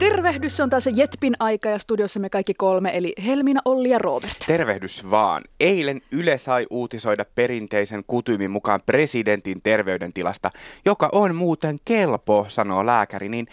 Tervehdys, se on taas Jetpin aika ja studiossa me kaikki kolme, eli Helmiina, Olli ja Robert. Tervehdys vaan. Eilen Yle sai uutisoida perinteisen kutyymin mukaan presidentin terveydentilasta, joka on muuten kelpo, sanoo lääkäri. Niin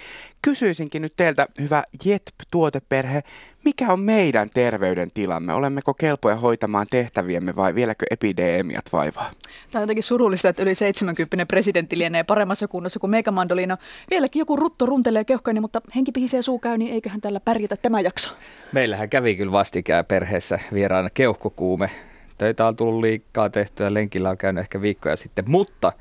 kysyisinkin nyt teiltä, hyvä Jetp-tuoteperhe, mikä on meidän terveydentilamme? Olemmeko kelpoja hoitamaan tehtäviemme vai vieläkö epidemiat vaivaa? Tämä on jotenkin surullista, että yli 70 presidentti lienee paremmassa kunnossa kuin Meikä Mandolino. Vieläkin joku rutto runtelee keuhkoini, mutta henki pihisee suu käy, niin eiköhän tällä pärjätä tämä jakso. Meillähän kävi kyllä vastikään perheessä vieraana keuhkokuume. Töitä on tullut liikaa tehtyä, lenkillä on käynyt ehkä viikkoja sitten, mutta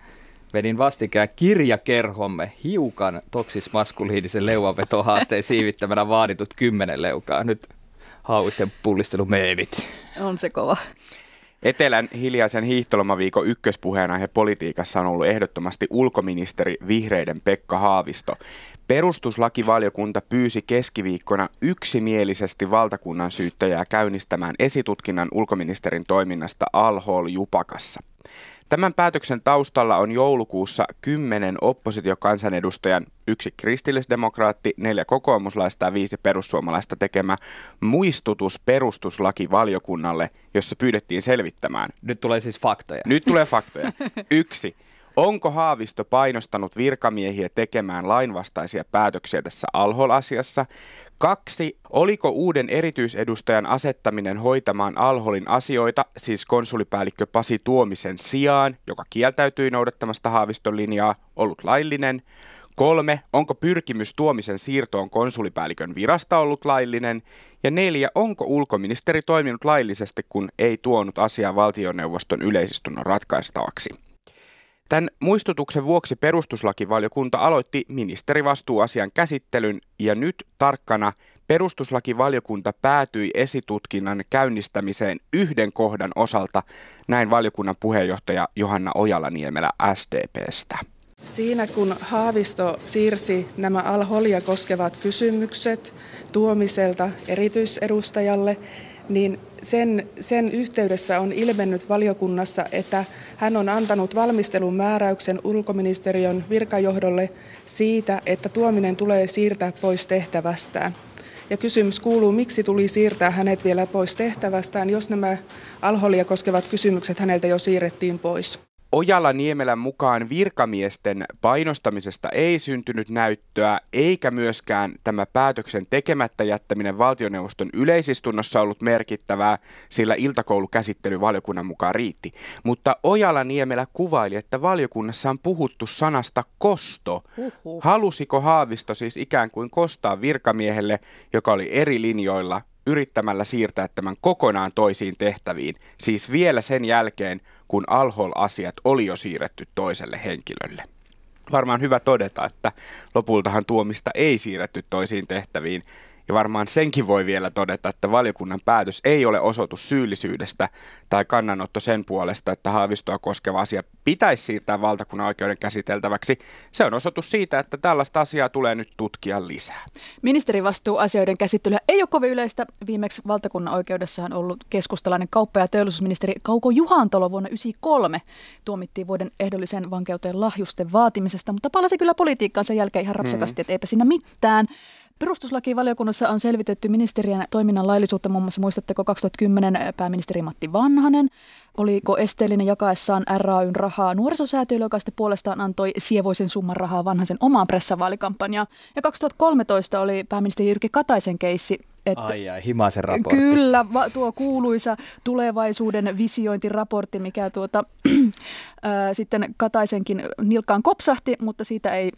vedin vastikään kirjakerhomme hiukan toksismaskuliinisen leuanvetohaasteen siivittämänä vaaditut kymmenen leukaa. Nyt hauisten pullistelumeemit. On se kova. Etelän hiljaisen hiihtolomaviikon ykköspuheenaihe politiikassa on ollut ehdottomasti ulkoministeri vihreiden Pekka Haavisto. Perustuslakivaliokunta pyysi keskiviikkona yksimielisesti valtakunnan syyttäjää käynnistämään esitutkinnan ulkoministerin toiminnasta Al-Hol Jupakassa. Tämän päätöksen taustalla on joulukuussa kymmenen oppositiokansanedustajan, yksi kristillisdemokraatti, neljä kokoomuslaista ja viisi perussuomalaista tekemä muistutus perustuslakivaliokunnalle, jossa pyydettiin selvittämään. Nyt tulee siis faktoja. Nyt tulee faktoja. Yksi. Onko Haavisto painostanut virkamiehiä tekemään lainvastaisia päätöksiä tässä Alhol-asiassa? Kaksi. Oliko uuden erityisedustajan asettaminen hoitamaan Alholin asioita, siis konsulipäällikkö Pasi Tuomisen sijaan, joka kieltäytyi noudattamasta Haaviston linjaa, ollut laillinen? Kolme. Onko pyrkimys Tuomisen siirtoon konsulipäällikön virasta ollut laillinen? Ja neljä. Onko ulkoministeri toiminut laillisesti, kun ei tuonut asiaa valtioneuvoston yleisistunnon ratkaistavaksi? Tämän muistutuksen vuoksi perustuslakivaliokunta aloitti ministerivastuuasian käsittelyn ja nyt tarkkana perustuslakivaliokunta päätyi esitutkinnan käynnistämiseen yhden kohdan osalta, näin valiokunnan puheenjohtaja Johanna Ojala-Niemelä SDPstä. Siinä kun Haavisto siirsi nämä alholia koskevat kysymykset tuomiselta erityisedustajalle, niin sen, sen yhteydessä on ilmennyt valiokunnassa, että hän on antanut valmistelun määräyksen ulkoministeriön virkajohdolle siitä, että tuominen tulee siirtää pois tehtävästään. Ja kysymys kuuluu, miksi tuli siirtää hänet vielä pois tehtävästään, jos nämä alholia koskevat kysymykset häneltä jo siirrettiin pois. Ojala Niemelän mukaan virkamiesten painostamisesta ei syntynyt näyttöä, eikä myöskään tämä päätöksen tekemättä jättäminen valtioneuvoston yleisistunnossa ollut merkittävää, sillä iltakoulukäsittely valiokunnan mukaan riitti. Mutta Ojala Niemelä kuvaili, että valiokunnassa on puhuttu sanasta kosto. Uhuh. Halusiko Haavisto siis ikään kuin kostaa virkamiehelle, joka oli eri linjoilla, yrittämällä siirtää tämän kokonaan toisiin tehtäviin, siis vielä sen jälkeen, kun Alhol-asiat oli jo siirretty toiselle henkilölle. Varmaan hyvä todeta, että lopultahan tuomista ei siirretty toisiin tehtäviin, ja varmaan senkin voi vielä todeta, että valiokunnan päätös ei ole osoitus syyllisyydestä tai kannanotto sen puolesta, että haavistoa koskeva asia pitäisi siirtää valtakunnan oikeuden käsiteltäväksi. Se on osoitus siitä, että tällaista asiaa tulee nyt tutkia lisää. Ministerivastuuasioiden käsittelyä ei ole kovin yleistä. Viimeksi valtakunnan oikeudessa on ollut keskustalainen kauppa- ja teollisuusministeri Kauko Juhantalo vuonna 1993 tuomittiin vuoden ehdollisen vankeuteen lahjusten vaatimisesta, mutta palasi kyllä politiikkaan sen jälkeen ihan rapsakasti, mm. että eipä siinä mitään. Perustuslakivaliokunnassa on selvitetty ministeriön toiminnan laillisuutta, muun muassa muistatteko 2010 pääministeri Matti Vanhanen, oliko esteellinen jakaessaan RAYn rahaa nuorisosäätiölle, joka sitten puolestaan antoi sievoisen summan rahaa Vanhasen omaan pressavaalikampanjaan. Ja 2013 oli pääministeri Jyrki Kataisen keissi, että ai ai, Himasen raportti. Kyllä, va, tuo kuuluisa tulevaisuuden visiointiraportti, mikä tuota, ää, sitten Kataisenkin nilkkaan kopsahti, mutta siitä ei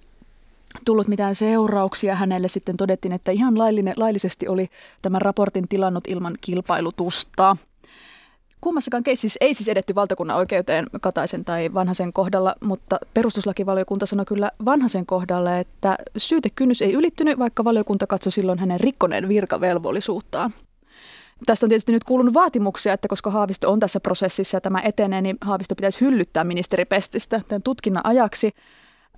tullut mitään seurauksia. Hänelle sitten todettiin, että ihan laillinen, laillisesti oli tämän raportin tilannut ilman kilpailutusta. Kummassakaan keississä ei siis edetty valtakunnan oikeuteen Kataisen tai Vanhasen kohdalla, mutta perustuslakivaliokunta sanoi kyllä Vanhasen kohdalla, että syytekynnys ei ylittynyt, vaikka valiokunta katsoi silloin hänen rikkoneen virkavelvollisuuttaan. Tästä on tietysti nyt kuulunut vaatimuksia, että koska Haavisto on tässä prosessissa ja tämä etenee, niin Haavisto pitäisi hyllyttää ministeripestistä tämän tutkinnan ajaksi.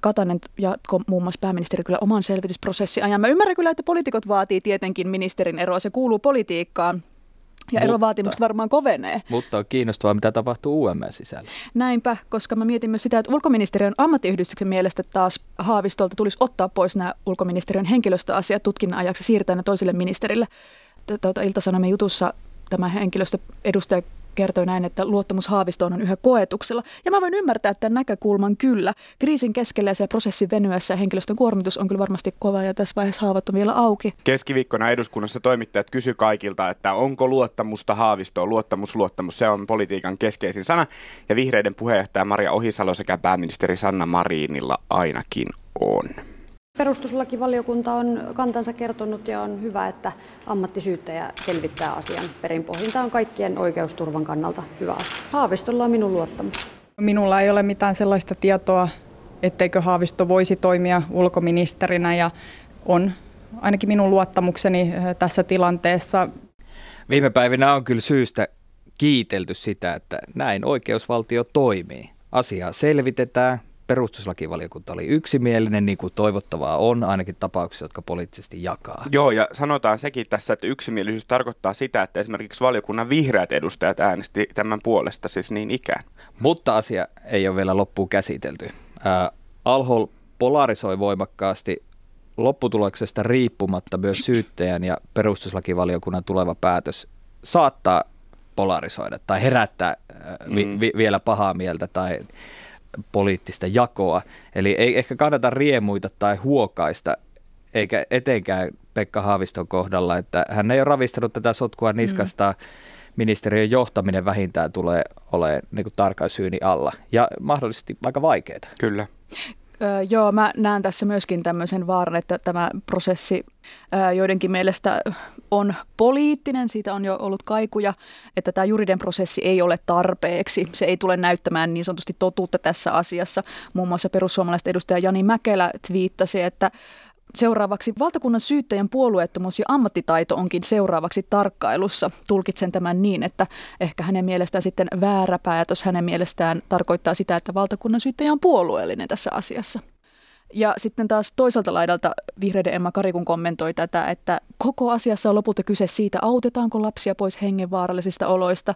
Katainen jatko muun muassa pääministeri kyllä oman selvitysprosessiajan. Mä ymmärrän kyllä, että poliitikot vaatii tietenkin ministerin eroa, se kuuluu politiikkaan. Ja erovaatimukset varmaan kovenee. Mutta on kiinnostavaa, mitä tapahtuu UM sisällä. Näinpä, koska mä mietin myös sitä, että ulkoministeriön ammattiyhdistyksen mielestä taas Haavistolta tulisi ottaa pois nämä ulkoministeriön henkilöstöasiat tutkinnan ajaksi siirtää ne toiselle ministerille. Tuota, Ilta-Sanomien jutussa tämä henkilöstöedustaja kertoi näin, että luottamus Haavistoon on yhä koetuksella. Ja mä voin ymmärtää tämän näkökulman kyllä. Kriisin keskellä ja prosessin venyessä henkilöstön kuormitus on kyllä varmasti kova ja tässä vaiheessa haavat on vielä auki. Keskiviikkona eduskunnassa toimittajat kysy kaikilta, että onko luottamusta Haavistoon. Luottamus, luottamus, se on politiikan keskeisin sana. Ja vihreiden puheenjohtaja Maria Ohisalo sekä pääministeri Sanna Marinilla ainakin on. Perustuslakivaliokunta on kantansa kertonut ja on hyvä, että ammattisyyttäjä selvittää asian perinpohjinta on kaikkien oikeusturvan kannalta hyvä asia. Haavistolla on minun luottamus. Minulla ei ole mitään sellaista tietoa, etteikö Haavisto voisi toimia ulkoministerinä ja on ainakin minun luottamukseni eh, tässä tilanteessa. Viime päivinä on kyllä syystä kiitelty sitä, että näin oikeusvaltio toimii. Asiaa selvitetään, perustuslakivaliokunta oli yksimielinen, niin kuin toivottavaa on, ainakin tapauksissa, jotka poliittisesti jakaa. Joo, ja sanotaan sekin tässä, että yksimielisyys tarkoittaa sitä, että esimerkiksi valiokunnan vihreät edustajat äänesti tämän puolesta, siis niin ikään. Mutta asia ei ole vielä loppuun käsitelty. Äh, Alhol polarisoi voimakkaasti lopputuloksesta riippumatta myös syyttäjän ja perustuslakivaliokunnan tuleva päätös saattaa polarisoida tai herättää vi- mm. vi- vielä pahaa mieltä tai poliittista jakoa. Eli ei ehkä kannata riemuita tai huokaista, eikä etenkään Pekka Haaviston kohdalla, että hän ei ole ravistanut tätä sotkua niskasta. Mm. Ministeriön johtaminen vähintään tulee olemaan niin tarkan syyni alla ja mahdollisesti aika vaikeaa. Kyllä. Öö, joo, mä näen tässä myöskin tämmöisen vaaran, että tämä prosessi öö, joidenkin mielestä on poliittinen, siitä on jo ollut kaikuja, että tämä juridinen prosessi ei ole tarpeeksi. Se ei tule näyttämään niin sanotusti totuutta tässä asiassa. Muun muassa perussuomalaiset edustaja Jani Mäkelä twiittasi, että Seuraavaksi valtakunnan syyttäjän puolueettomuus ja ammattitaito onkin seuraavaksi tarkkailussa. Tulkitsen tämän niin, että ehkä hänen mielestään sitten väärä päätös hänen mielestään tarkoittaa sitä, että valtakunnan syyttäjä on puolueellinen tässä asiassa. Ja sitten taas toiselta laidalta vihreiden Emma Karikun kommentoi tätä, että koko asiassa on lopulta kyse siitä, autetaanko lapsia pois hengenvaarallisista oloista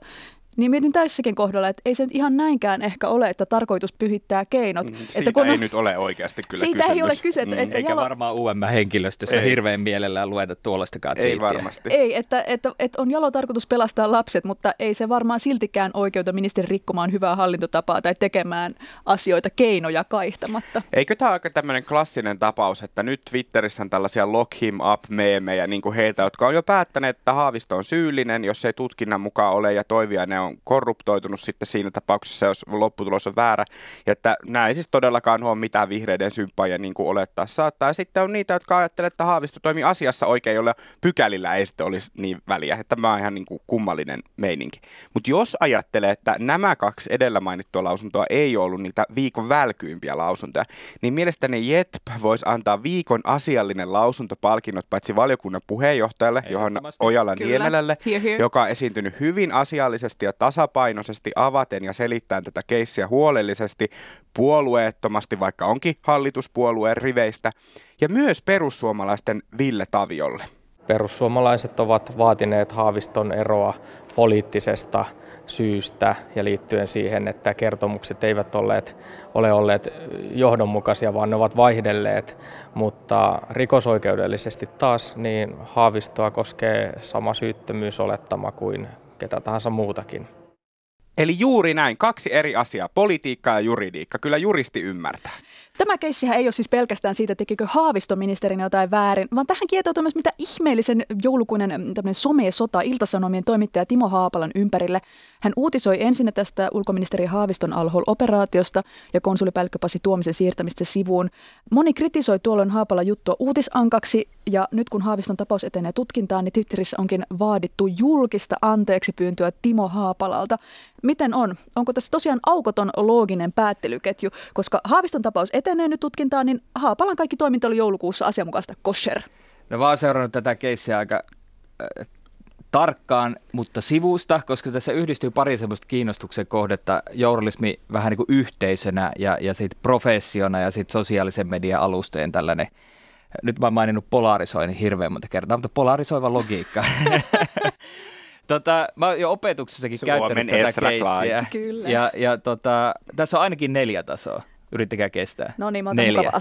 niin mietin tässäkin kohdalla, että ei se nyt ihan näinkään ehkä ole, että tarkoitus pyhittää keinot. Mm, siitä että kun ei on, nyt ole oikeasti kyllä Siitä kysymys. ei ole kyse. Mm. Että Eikä jalo... varmaan UM-henkilöstössä ei. hirveän mielellään lueta tuollaistakaan Ei varmasti. Ei, että, että, että on jalo tarkoitus pelastaa lapset, mutta ei se varmaan siltikään oikeuta ministeri rikkomaan hyvää hallintotapaa tai tekemään asioita keinoja kaihtamatta. Eikö tämä aika tämmöinen klassinen tapaus, että nyt Twitterissä on tällaisia lock him up-meemejä niin kuin heiltä, jotka on jo päättäneet, että Haavisto on syyllinen, jos ei tutkinnan mukaan ole ja Toiviainen on korruptoitunut sitten siinä tapauksessa, jos lopputulos on väärä. Ja että nämä ei siis todellakaan ole mitään vihreiden symppaajia niin kuin olettaa saattaa. Ja sitten on niitä, jotka ajattelevat, että Haavisto toimii asiassa oikein, jolla pykälillä ei sitten olisi niin väliä. Että tämä on ihan niin kuin kummallinen meininki. Mutta jos ajattelee, että nämä kaksi edellä mainittua lausuntoa ei ollut niitä viikon välkyimpiä lausuntoja, niin mielestäni JETP voisi antaa viikon asiallinen lausuntopalkinnot paitsi valiokunnan puheenjohtajalle, johon Ojala Niemelälle, joka on esiintynyt hyvin asiallisesti ja tasapainoisesti avaten ja selittäen tätä keissiä huolellisesti, puolueettomasti, vaikka onkin hallituspuolueen riveistä, ja myös perussuomalaisten Ville Taviolle. Perussuomalaiset ovat vaatineet Haaviston eroa poliittisesta syystä ja liittyen siihen, että kertomukset eivät olleet, ole olleet johdonmukaisia, vaan ne ovat vaihdelleet. Mutta rikosoikeudellisesti taas niin Haavistoa koskee sama syyttömyysolettama kuin ketä tahansa muutakin. Eli juuri näin, kaksi eri asiaa, politiikka ja juridiikka. Kyllä juristi ymmärtää. Tämä keissihän ei ole siis pelkästään siitä, tekikö Haavistoministerin jotain väärin, vaan tähän kietoutuu myös mitä ihmeellisen joulukuinen some-sota Iltasanomien toimittaja Timo Haapalan ympärille. Hän uutisoi ensin tästä ulkoministeri Haaviston Alhol-operaatiosta ja konsulipäällikkö Pasi Tuomisen siirtämistä sivuun. Moni kritisoi tuolloin Haapala juttua uutisankaksi ja nyt kun Haaviston tapaus etenee tutkintaan, niin Twitterissä onkin vaadittu julkista anteeksi pyyntöä Timo Haapalalta. Miten on? Onko tässä tosiaan aukoton looginen päättelyketju? Koska Haaviston tapaus etenee nyt tutkintaan, niin Haapalan kaikki toiminta oli joulukuussa asianmukaista kosher. No vaan seurannut tätä keissiä aika äh, tarkkaan, mutta sivusta, koska tässä yhdistyy pari semmoista kiinnostuksen kohdetta, journalismi vähän niin kuin yhteisönä ja, ja sitten professiona ja sitten sosiaalisen median alustojen tällainen nyt mä oon maininnut polarisoinnin hirveän monta kertaa, mutta polarisoiva logiikka. tota, mä oon jo opetuksessakin Suomen käyttänyt tätä keissiä. Kyllä. Ja, ja tota, tässä on ainakin neljä tasoa. Yrittäkää kestää. No niin, mä otan Neljä.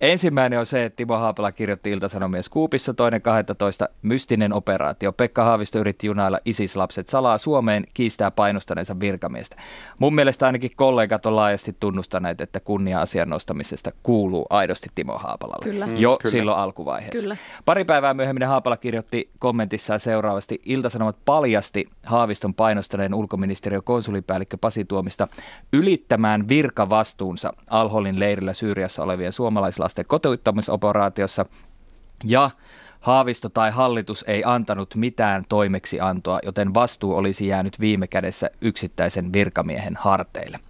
Ensimmäinen on se, että Timo Haapala kirjoitti Ilta-Sanomien Skuupissa toinen 12. Mystinen operaatio. Pekka Haavisto yritti junailla ISIS-lapset salaa Suomeen, kiistää painostaneensa virkamiestä. Mun mielestä ainakin kollegat on laajasti tunnustaneet, että kunnia-asian nostamisesta kuuluu aidosti Timo Haapalalle. Kyllä. Mm, Jo kyllä. silloin alkuvaiheessa. Kyllä. Pari päivää myöhemmin Haapala kirjoitti kommentissaan seuraavasti. Ilta-Sanomat paljasti Haaviston painostaneen ulkoministeriön konsulipäällikkö Pasi Tuomista ylittämään virkavastuunsa Al-Holin leirillä Syyriassa olevien suomalaislasten kotiuttamisoperaatiossa ja Haavisto tai hallitus ei antanut mitään toimeksiantoa, joten vastuu olisi jäänyt viime kädessä yksittäisen virkamiehen harteille.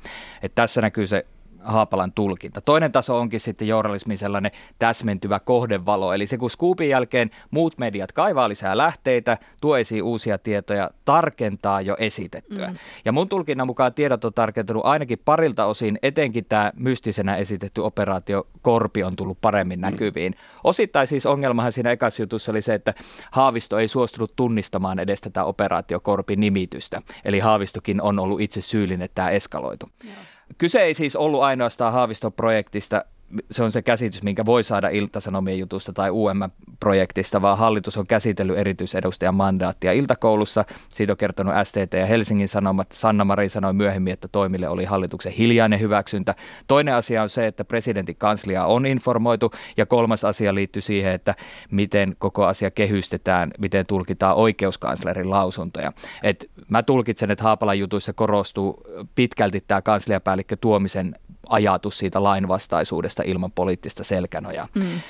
Et tässä näkyy se Haapalan tulkinta. Toinen taso onkin sitten journalismin sellainen täsmentyvä kohdevalo, eli se kun Scoopin jälkeen muut mediat kaivaa lisää lähteitä, tuo esiin uusia tietoja, tarkentaa jo esitettyä. Mm. Ja mun tulkinnan mukaan tiedot on tarkentunut ainakin parilta osin, etenkin tämä mystisenä esitetty operaatio Korpi on tullut paremmin näkyviin. Osittain siis ongelmahan siinä ekassa jutussa oli se, että Haavisto ei suostunut tunnistamaan edes tätä operaatio Korpin nimitystä, eli Haavistokin on ollut itse syyllinen, että tämä eskaloitu. Joo. Kyse ei siis ollut ainoastaan Haaviston projektista, se on se käsitys, minkä voi saada Ilta-Sanomien jutusta tai UM-projektista, vaan hallitus on käsitellyt erityisedustajan mandaattia Iltakoulussa. Siitä on kertonut STT ja Helsingin Sanomat. Sanna Marin sanoi myöhemmin, että toimille oli hallituksen hiljainen hyväksyntä. Toinen asia on se, että presidentin kanslia on informoitu ja kolmas asia liittyy siihen, että miten koko asia kehystetään, miten tulkitaan oikeuskanslerin lausuntoja. Et mä tulkitsen, että Haapalan jutuissa korostuu pitkälti tämä kansliapäällikkö Tuomisen ajatus siitä lainvastaisuudesta ilman poliittista selkänojaa. Mm.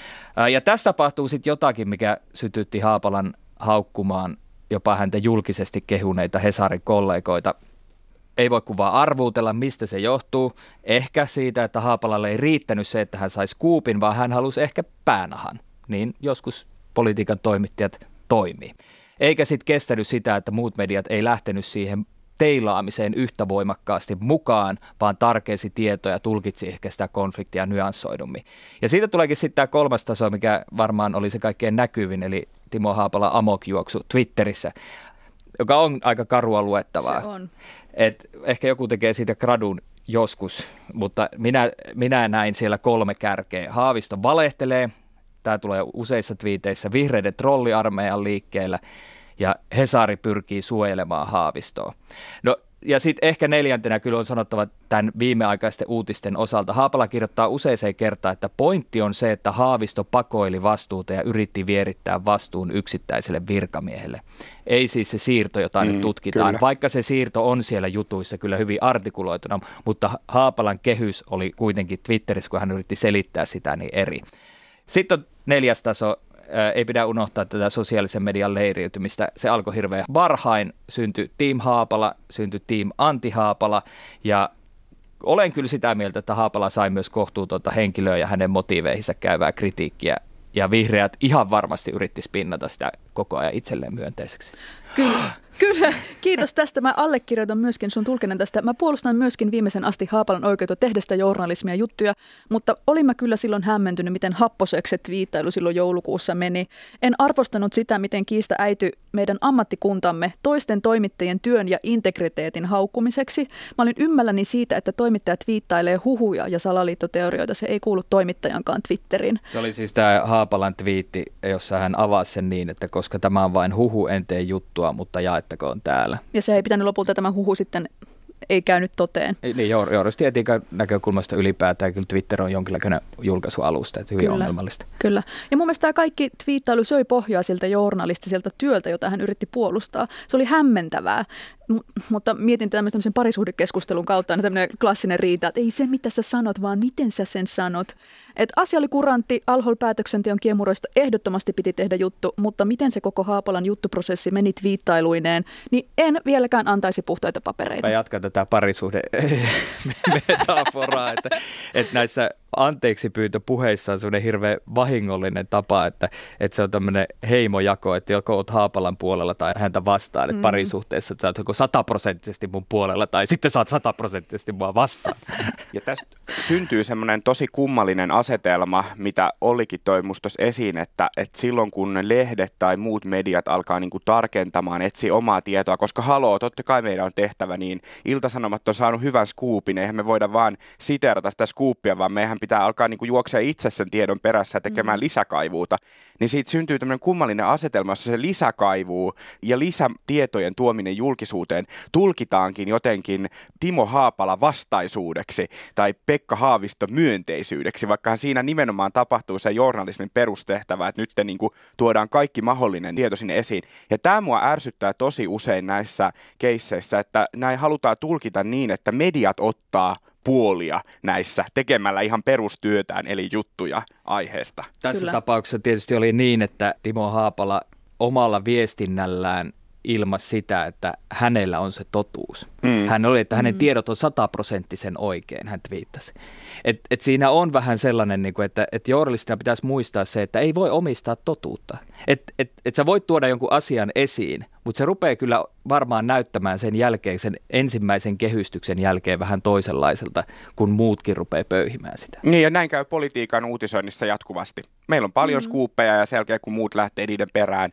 Ja tässä tapahtuu sitten jotakin, mikä sytytti Haapalan haukkumaan jopa häntä julkisesti kehuneita Hesarin kollegoita. Ei voi kuvaa arvuutella, mistä se johtuu. Ehkä siitä, että Haapalalle ei riittänyt se, että hän saisi kuupin, vaan hän halusi ehkä päänahan. Niin joskus politiikan toimittajat toimii. Eikä sitten kestänyt sitä, että muut mediat ei lähtenyt siihen teilaamiseen yhtä voimakkaasti mukaan, vaan tarkensi tietoja, tulkitsi ehkä sitä konfliktia nyanssoidummin. Ja siitä tuleekin sitten tämä kolmas taso, mikä varmaan oli se kaikkein näkyvin, eli Timo Haapala amokjuoksu Twitterissä, joka on aika karua luettavaa. Se on. Et ehkä joku tekee siitä gradun joskus, mutta minä, minä näin siellä kolme kärkeä. Haavisto valehtelee, tämä tulee useissa twiiteissä, vihreiden trolliarmeijan liikkeellä ja Hesari pyrkii suojelemaan Haavistoa. No ja sitten ehkä neljäntenä kyllä on sanottava tämän viimeaikaisten uutisten osalta. Haapala kirjoittaa useiseen kertaan, että pointti on se, että Haavisto pakoili vastuuta ja yritti vierittää vastuun yksittäiselle virkamiehelle. Ei siis se siirto, jota mm, nyt tutkitaan, kyllä. vaikka se siirto on siellä jutuissa kyllä hyvin artikuloituna, mutta Haapalan kehys oli kuitenkin Twitterissä, kun hän yritti selittää sitä, niin eri. Sitten on neljäs taso, ei pidä unohtaa tätä sosiaalisen median leiriytymistä. Se alkoi hirveän varhain, syntyi Team Haapala, syntyi Team Anti Haapala ja olen kyllä sitä mieltä, että Haapala sai myös kohtuutonta henkilöä ja hänen motiiveihinsa käyvää kritiikkiä ja vihreät ihan varmasti yritti spinnata sitä koko ajan itselleen myönteiseksi. Kyllä, kyllä. Kiitos tästä. Mä allekirjoitan myöskin sun tulkinnan tästä. Mä puolustan myöskin viimeisen asti Haapalan oikeutta tehdä sitä journalismia juttuja, mutta olin mä kyllä silloin hämmentynyt, miten happoseksi viittailu silloin joulukuussa meni. En arvostanut sitä, miten kiista äity meidän ammattikuntamme toisten toimittajien työn ja integriteetin haukkumiseksi. Mä olin ymmälläni siitä, että toimittajat viittailee huhuja ja salaliittoteorioita. Se ei kuulu toimittajankaan Twitteriin. Se oli siis tämä Haapalan twiitti, jossa hän avasi sen niin, että koska tämä on vain huhu, en tee juttua, mutta jaettakoon täällä. Ja se ei pitänyt lopulta tämä huhu sitten ei käynyt toteen. Niin, journalistietiikan näkökulmasta ylipäätään kyllä Twitter on jonkinlainen julkaisualusta, että hyvin kyllä, ongelmallista. Kyllä. Ja mun mielestä tämä kaikki twiittailu söi pohjaa siltä journalistiselta työltä, jota hän yritti puolustaa. Se oli hämmentävää, mutta mietin tämmöisen parisuhdekeskustelun kautta aina tämmöinen klassinen riita, että ei se mitä sä sanot, vaan miten sä sen sanot. Et asia oli kurantti, alhol päätöksenteon kiemuroista ehdottomasti piti tehdä juttu, mutta miten se koko Haapalan juttuprosessi meni twiittailuineen, niin en vieläkään antaisi puhtaita papereita. Mä jatkan tätä parisuhde metaforaa, että, että näissä anteeksi pyytö puheissa on semmoinen hirveän vahingollinen tapa, että, että se on tämmöinen heimojako, että joko oot Haapalan puolella tai häntä vastaan, että mm. parisuhteessa, että sä oot joko sataprosenttisesti mun puolella tai sitten saat sataprosenttisesti mua vastaan. Ja tästä syntyy semmoinen tosi kummallinen asetelma, mitä Ollikin toi musta esiin, että, että silloin kun lehdet tai muut mediat alkaa niinku tarkentamaan, etsiä omaa tietoa, koska haloo, totta kai meidän on tehtävä, niin Iltasanomat on saanut hyvän skuupin, eihän me voida vaan siteerata sitä skuuppia, vaan meidän pitää alkaa niinku juoksea itse sen tiedon perässä ja tekemään mm. lisäkaivuuta. Niin siitä syntyy tämmöinen kummallinen asetelma, jossa se lisäkaivuu ja lisätietojen tuominen julkisuuteen tulkitaankin jotenkin Timo Haapala vastaisuudeksi tai Pekka Haavisto myönteisyydeksi, vaikka siinä nimenomaan tapahtuu se journalismin perustehtävä, että nyt te niin kuin tuodaan kaikki mahdollinen tieto sinne esiin. Ja tämä mua ärsyttää tosi usein näissä keisseissä, että näin halutaan tulkita niin, että mediat ottaa puolia näissä tekemällä ihan perustyötään, eli juttuja aiheesta. Tässä Kyllä. tapauksessa tietysti oli niin, että Timo Haapala omalla viestinnällään ilmas sitä, että hänellä on se totuus. Mm. Hän oli, että hänen mm. tiedot on sataprosenttisen oikein, hän twiittasi. Et, et siinä on vähän sellainen, niin kuin, että et journalistina pitäisi muistaa se, että ei voi omistaa totuutta. Että et, et sä voit tuoda jonkun asian esiin, mutta se rupeaa kyllä varmaan näyttämään sen jälkeen, sen ensimmäisen kehystyksen jälkeen vähän toisenlaiselta, kun muutkin rupeaa pöyhimään sitä. Niin ja näin käy politiikan uutisoinnissa jatkuvasti. Meillä on paljon mm-hmm. skuuppeja ja sen jälkeen kun muut lähtee niiden perään,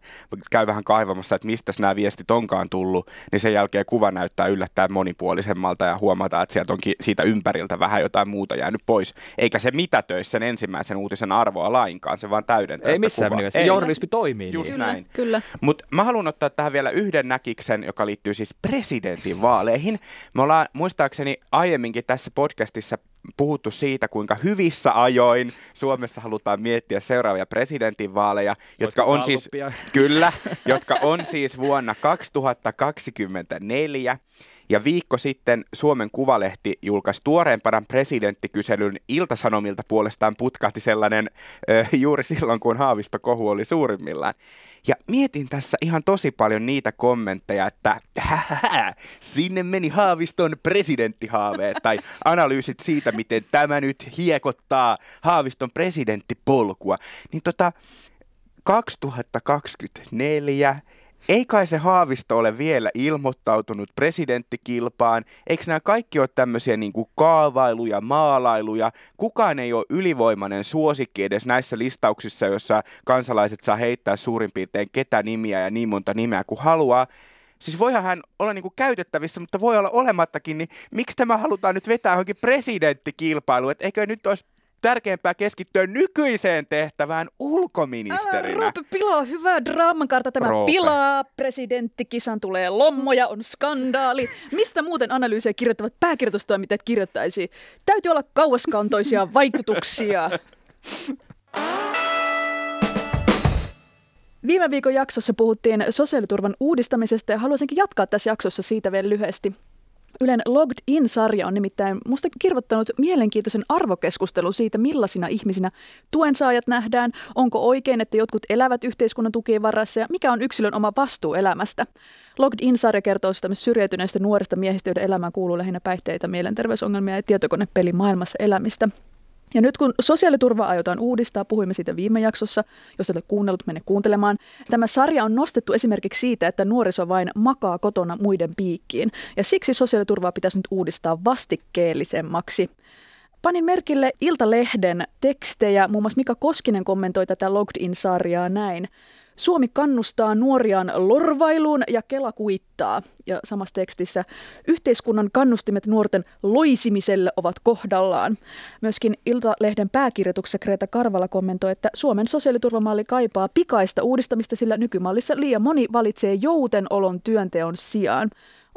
käy vähän kaivamassa, että mistä nämä viestit onkaan tullut, niin sen jälkeen kuva näyttää yllättäen monipuolisemmalta ja huomataan, että sieltä onkin siitä ympäriltä vähän jotain muuta jäänyt pois. Eikä se mitätöisi sen ensimmäisen uutisen arvoa lainkaan, se vaan täydentää Ei missään nimessä, journalismi toimii Just niin. näin. Kyllä. Mutta mä haluan ottaa tähän vielä yhden näkiksen, joka liittyy siis presidentin vaaleihin. Me ollaan muistaakseni aiemminkin tässä podcastissa puhuttu siitä, kuinka hyvissä ajoin Suomessa halutaan miettiä seuraavia presidentinvaaleja, jotka on siis, kyllä, jotka on siis vuonna 2024. Ja viikko sitten Suomen Kuvalehti julkaisi tuoreempana presidenttikyselyn Iltasanomilta puolestaan putkahti sellainen ö, juuri silloin, kun Haavisto kohu oli suurimmillaan. Ja mietin tässä ihan tosi paljon niitä kommentteja, että sinne meni Haaviston presidenttihaaveet tai analyysit siitä, miten tämä nyt hiekottaa Haaviston presidenttipolkua. Niin tota, 2024 ei kai se Haavisto ole vielä ilmoittautunut presidenttikilpaan? Eikö nämä kaikki ole tämmöisiä niin kuin kaavailuja, maalailuja? Kukaan ei ole ylivoimainen suosikki edes näissä listauksissa, joissa kansalaiset saa heittää suurin piirtein ketä nimiä ja niin monta nimeä kuin haluaa. Siis voihan hän olla kuin käytettävissä, mutta voi olla olemattakin, niin miksi tämä halutaan nyt vetää johonkin presidenttikilpailuun? Et eikö nyt olisi tärkeämpää keskittyä nykyiseen tehtävään ulkoministerinä. Älä Roope pilaa hyvää draamankarta. Tämä Roope. pilaa presidenttikisan tulee lommoja, on skandaali. Mistä muuten analyysiä kirjoittavat pääkirjoitustoimittajat kirjoittaisi? Täytyy olla kauaskantoisia vaikutuksia. Viime viikon jaksossa puhuttiin sosiaaliturvan uudistamisesta ja haluaisinkin jatkaa tässä jaksossa siitä vielä lyhyesti. Ylen Logged In-sarja on nimittäin musta kirvoittanut mielenkiintoisen arvokeskustelun siitä, millaisina ihmisinä tuensaajat nähdään, onko oikein, että jotkut elävät yhteiskunnan tukien varassa ja mikä on yksilön oma vastuu elämästä. Logged In-sarja kertoo sitä syrjäytyneistä nuorista miehistä, joiden elämään kuuluu lähinnä päihteitä, mielenterveysongelmia ja tietokonepeli maailmassa elämistä. Ja nyt kun sosiaaliturva aiotaan uudistaa, puhuimme siitä viime jaksossa, jos et kuunnellut, mene kuuntelemaan. Tämä sarja on nostettu esimerkiksi siitä, että nuoriso vain makaa kotona muiden piikkiin. Ja siksi sosiaaliturvaa pitäisi nyt uudistaa vastikkeellisemmaksi. Panin merkille Iltalehden tekstejä, muun muassa Mika Koskinen kommentoi tätä Logged In-sarjaa näin. Suomi kannustaa nuoriaan lorvailuun ja Kela kuittaa. Ja samassa tekstissä yhteiskunnan kannustimet nuorten loisimiselle ovat kohdallaan. Myöskin Iltalehden pääkirjoituksessa Kreta Karvala kommentoi, että Suomen sosiaaliturvamalli kaipaa pikaista uudistamista, sillä nykymallissa liian moni valitsee joutenolon työnteon sijaan.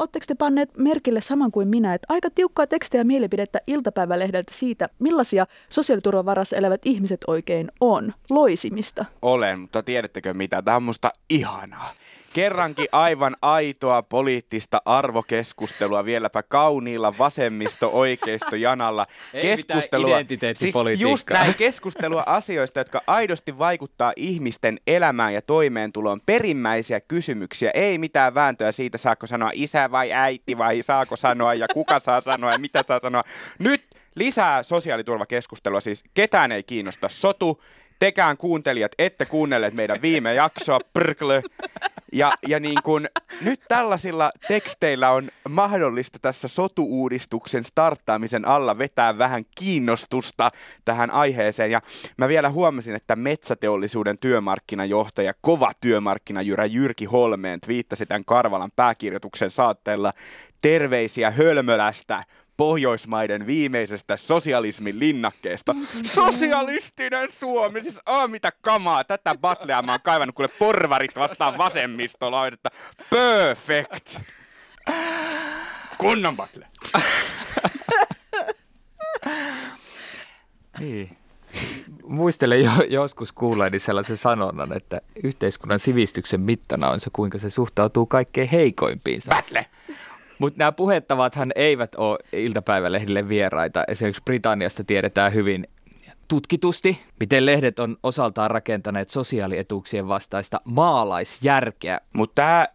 Oletteko te panneet merkille saman kuin minä, että aika tiukkaa tekstiä ja mielipidettä iltapäivälehdeltä siitä, millaisia sosiaaliturvan varassa elävät ihmiset oikein on, loisimista? Olen, mutta tiedättekö mitä? Tämä on musta ihanaa kerrankin aivan aitoa poliittista arvokeskustelua vieläpä kauniilla vasemmisto-oikeisto-janalla. Ei keskustelua, siis just näin keskustelua asioista, jotka aidosti vaikuttaa ihmisten elämään ja toimeentuloon. Perimmäisiä kysymyksiä, ei mitään vääntöä siitä, saako sanoa isä vai äiti vai saako sanoa ja kuka saa sanoa ja mitä saa sanoa. Nyt lisää sosiaaliturvakeskustelua, siis ketään ei kiinnosta sotu, tekään kuuntelijat ette kuunnelleet meidän viime jaksoa, prklö. Ja, ja niin kun, nyt tällaisilla teksteillä on mahdollista tässä sotuuudistuksen starttaamisen alla vetää vähän kiinnostusta tähän aiheeseen. Ja mä vielä huomasin, että metsäteollisuuden työmarkkinajohtaja, kova työmarkkinajyrä Jyrki Holmeen twiittasi tämän Karvalan pääkirjoituksen saatteella terveisiä Hölmölästä Pohjoismaiden viimeisestä sosialismin linnakkeesta. Sosialistinen Suomi, siis oh, mitä kamaa, tätä batlea mä oon kaivannut kuule porvarit vastaan vasemmistolaidetta. Perfect! Kunnon battle. Niin. Muistelen jo, joskus kuulleeni sellaisen sanonnan, että yhteiskunnan sivistyksen mittana on se, kuinka se suhtautuu kaikkein heikoimpiinsa. Battle! Mutta nämä puhettavathan eivät ole iltapäivälehdille vieraita. Esimerkiksi Britanniasta tiedetään hyvin tutkitusti, miten lehdet on osaltaan rakentaneet sosiaalietuuksien vastaista maalaisjärkeä. Mutta tämä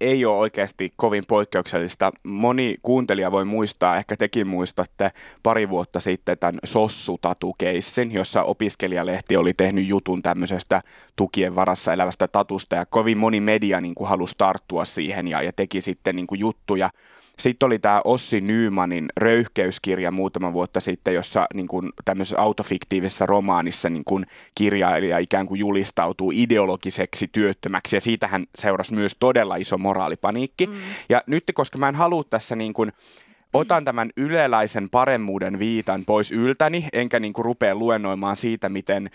ei ole oikeasti kovin poikkeuksellista. Moni kuuntelija voi muistaa, ehkä tekin muistatte pari vuotta sitten tämän Sossu-tatukeissin, jossa opiskelijalehti oli tehnyt jutun tämmöisestä tukien varassa elävästä tatusta ja kovin moni media niin kuin halusi tarttua siihen ja, ja teki sitten niin kuin juttuja. Sitten oli tämä Ossi Nymanin röyhkeyskirja muutama vuotta sitten, jossa niin kuin tämmöisessä autofiktiivisessa romaanissa niin kuin kirjailija ikään kuin julistautuu ideologiseksi työttömäksi ja siitähän seurasi myös todella iso moraalipaniikki. Mm. Ja nyt, koska mä en halua tässä niin kuin otan tämän yleläisen paremmuuden viitan pois yltäni, enkä niin kuin rupea luennoimaan siitä, miten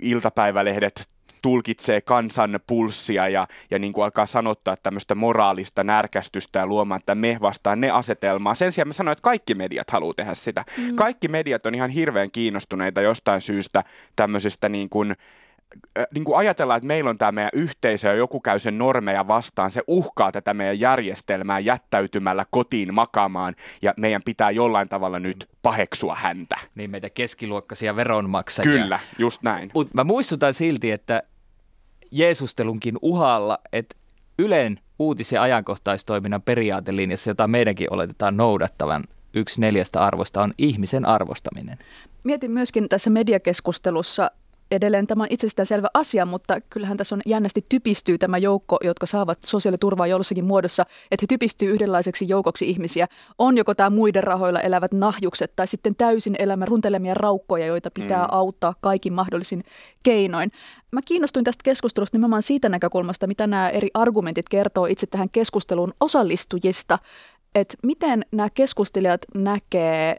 iltapäivälehdet tulkitsee kansan pulssia ja, ja niin kuin alkaa sanottaa tämmöistä moraalista närkästystä ja luomaan, että me vastaan ne asetelmaa. Sen sijaan mä sanoin, että kaikki mediat haluaa tehdä sitä. Mm. Kaikki mediat on ihan hirveän kiinnostuneita jostain syystä tämmöisestä niin kuin, niin kuin ajatellaan, että meillä on tämä meidän yhteisö ja joku käy sen normeja vastaan, se uhkaa tätä meidän järjestelmää jättäytymällä kotiin makaamaan ja meidän pitää jollain tavalla nyt paheksua häntä. Niin meitä keskiluokkaisia veronmaksajia. Kyllä, just näin. Mut mä muistutan silti, että Jeesustelunkin uhalla, että Ylen uutis- ja ajankohtaistoiminnan periaatelinjassa, jota meidänkin oletetaan noudattavan yksi neljästä arvosta, on ihmisen arvostaminen. Mietin myöskin tässä mediakeskustelussa edelleen tämä on itsestäänselvä asia, mutta kyllähän tässä on jännästi typistyy tämä joukko, jotka saavat sosiaaliturvaa jossakin muodossa, että he typistyy yhdenlaiseksi joukoksi ihmisiä. On joko tämä muiden rahoilla elävät nahjukset tai sitten täysin elämän runtelemia raukkoja, joita pitää mm. auttaa kaikin mahdollisin keinoin. Mä kiinnostuin tästä keskustelusta nimenomaan siitä näkökulmasta, mitä nämä eri argumentit kertoo itse tähän keskusteluun osallistujista, että miten nämä keskustelijat näkee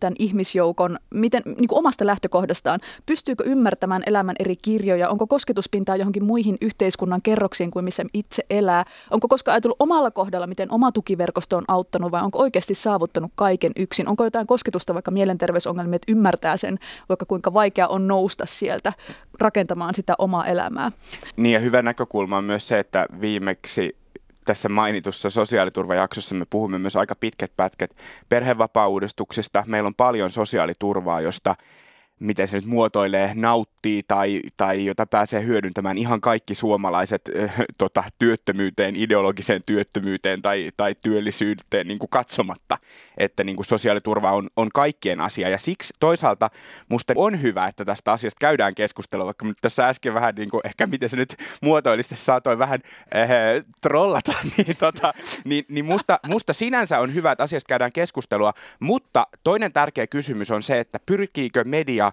tämän ihmisjoukon, miten, niin kuin omasta lähtökohdastaan, pystyykö ymmärtämään elämän eri kirjoja, onko kosketuspintaa johonkin muihin yhteiskunnan kerroksiin kuin missä itse elää, onko koskaan ajatellut omalla kohdalla, miten oma tukiverkosto on auttanut vai onko oikeasti saavuttanut kaiken yksin, onko jotain kosketusta vaikka mielenterveysongelmia, että ymmärtää sen, vaikka kuinka vaikea on nousta sieltä rakentamaan sitä omaa elämää. Niin ja hyvä näkökulma on myös se, että viimeksi tässä mainitussa sosiaaliturvajaksossa me puhumme myös aika pitkät pätkät perhevapaa-uudistuksesta. Meillä on paljon sosiaaliturvaa, josta miten se nyt muotoilee, nauttii tai, tai jota pääsee hyödyntämään ihan kaikki suomalaiset äh, tota, työttömyyteen, ideologiseen työttömyyteen tai, tai työllisyyteen niin kuin katsomatta, että niin kuin sosiaaliturva on, on kaikkien asia. Ja siksi toisaalta musta on hyvä, että tästä asiasta käydään keskustelua, vaikka nyt tässä äsken vähän, niin kuin, ehkä miten se nyt muotoilisi, saatoin vähän äh, trollata, niin, tota, niin, niin musta, musta sinänsä on hyvä, että asiasta käydään keskustelua, mutta toinen tärkeä kysymys on se, että pyrkiikö media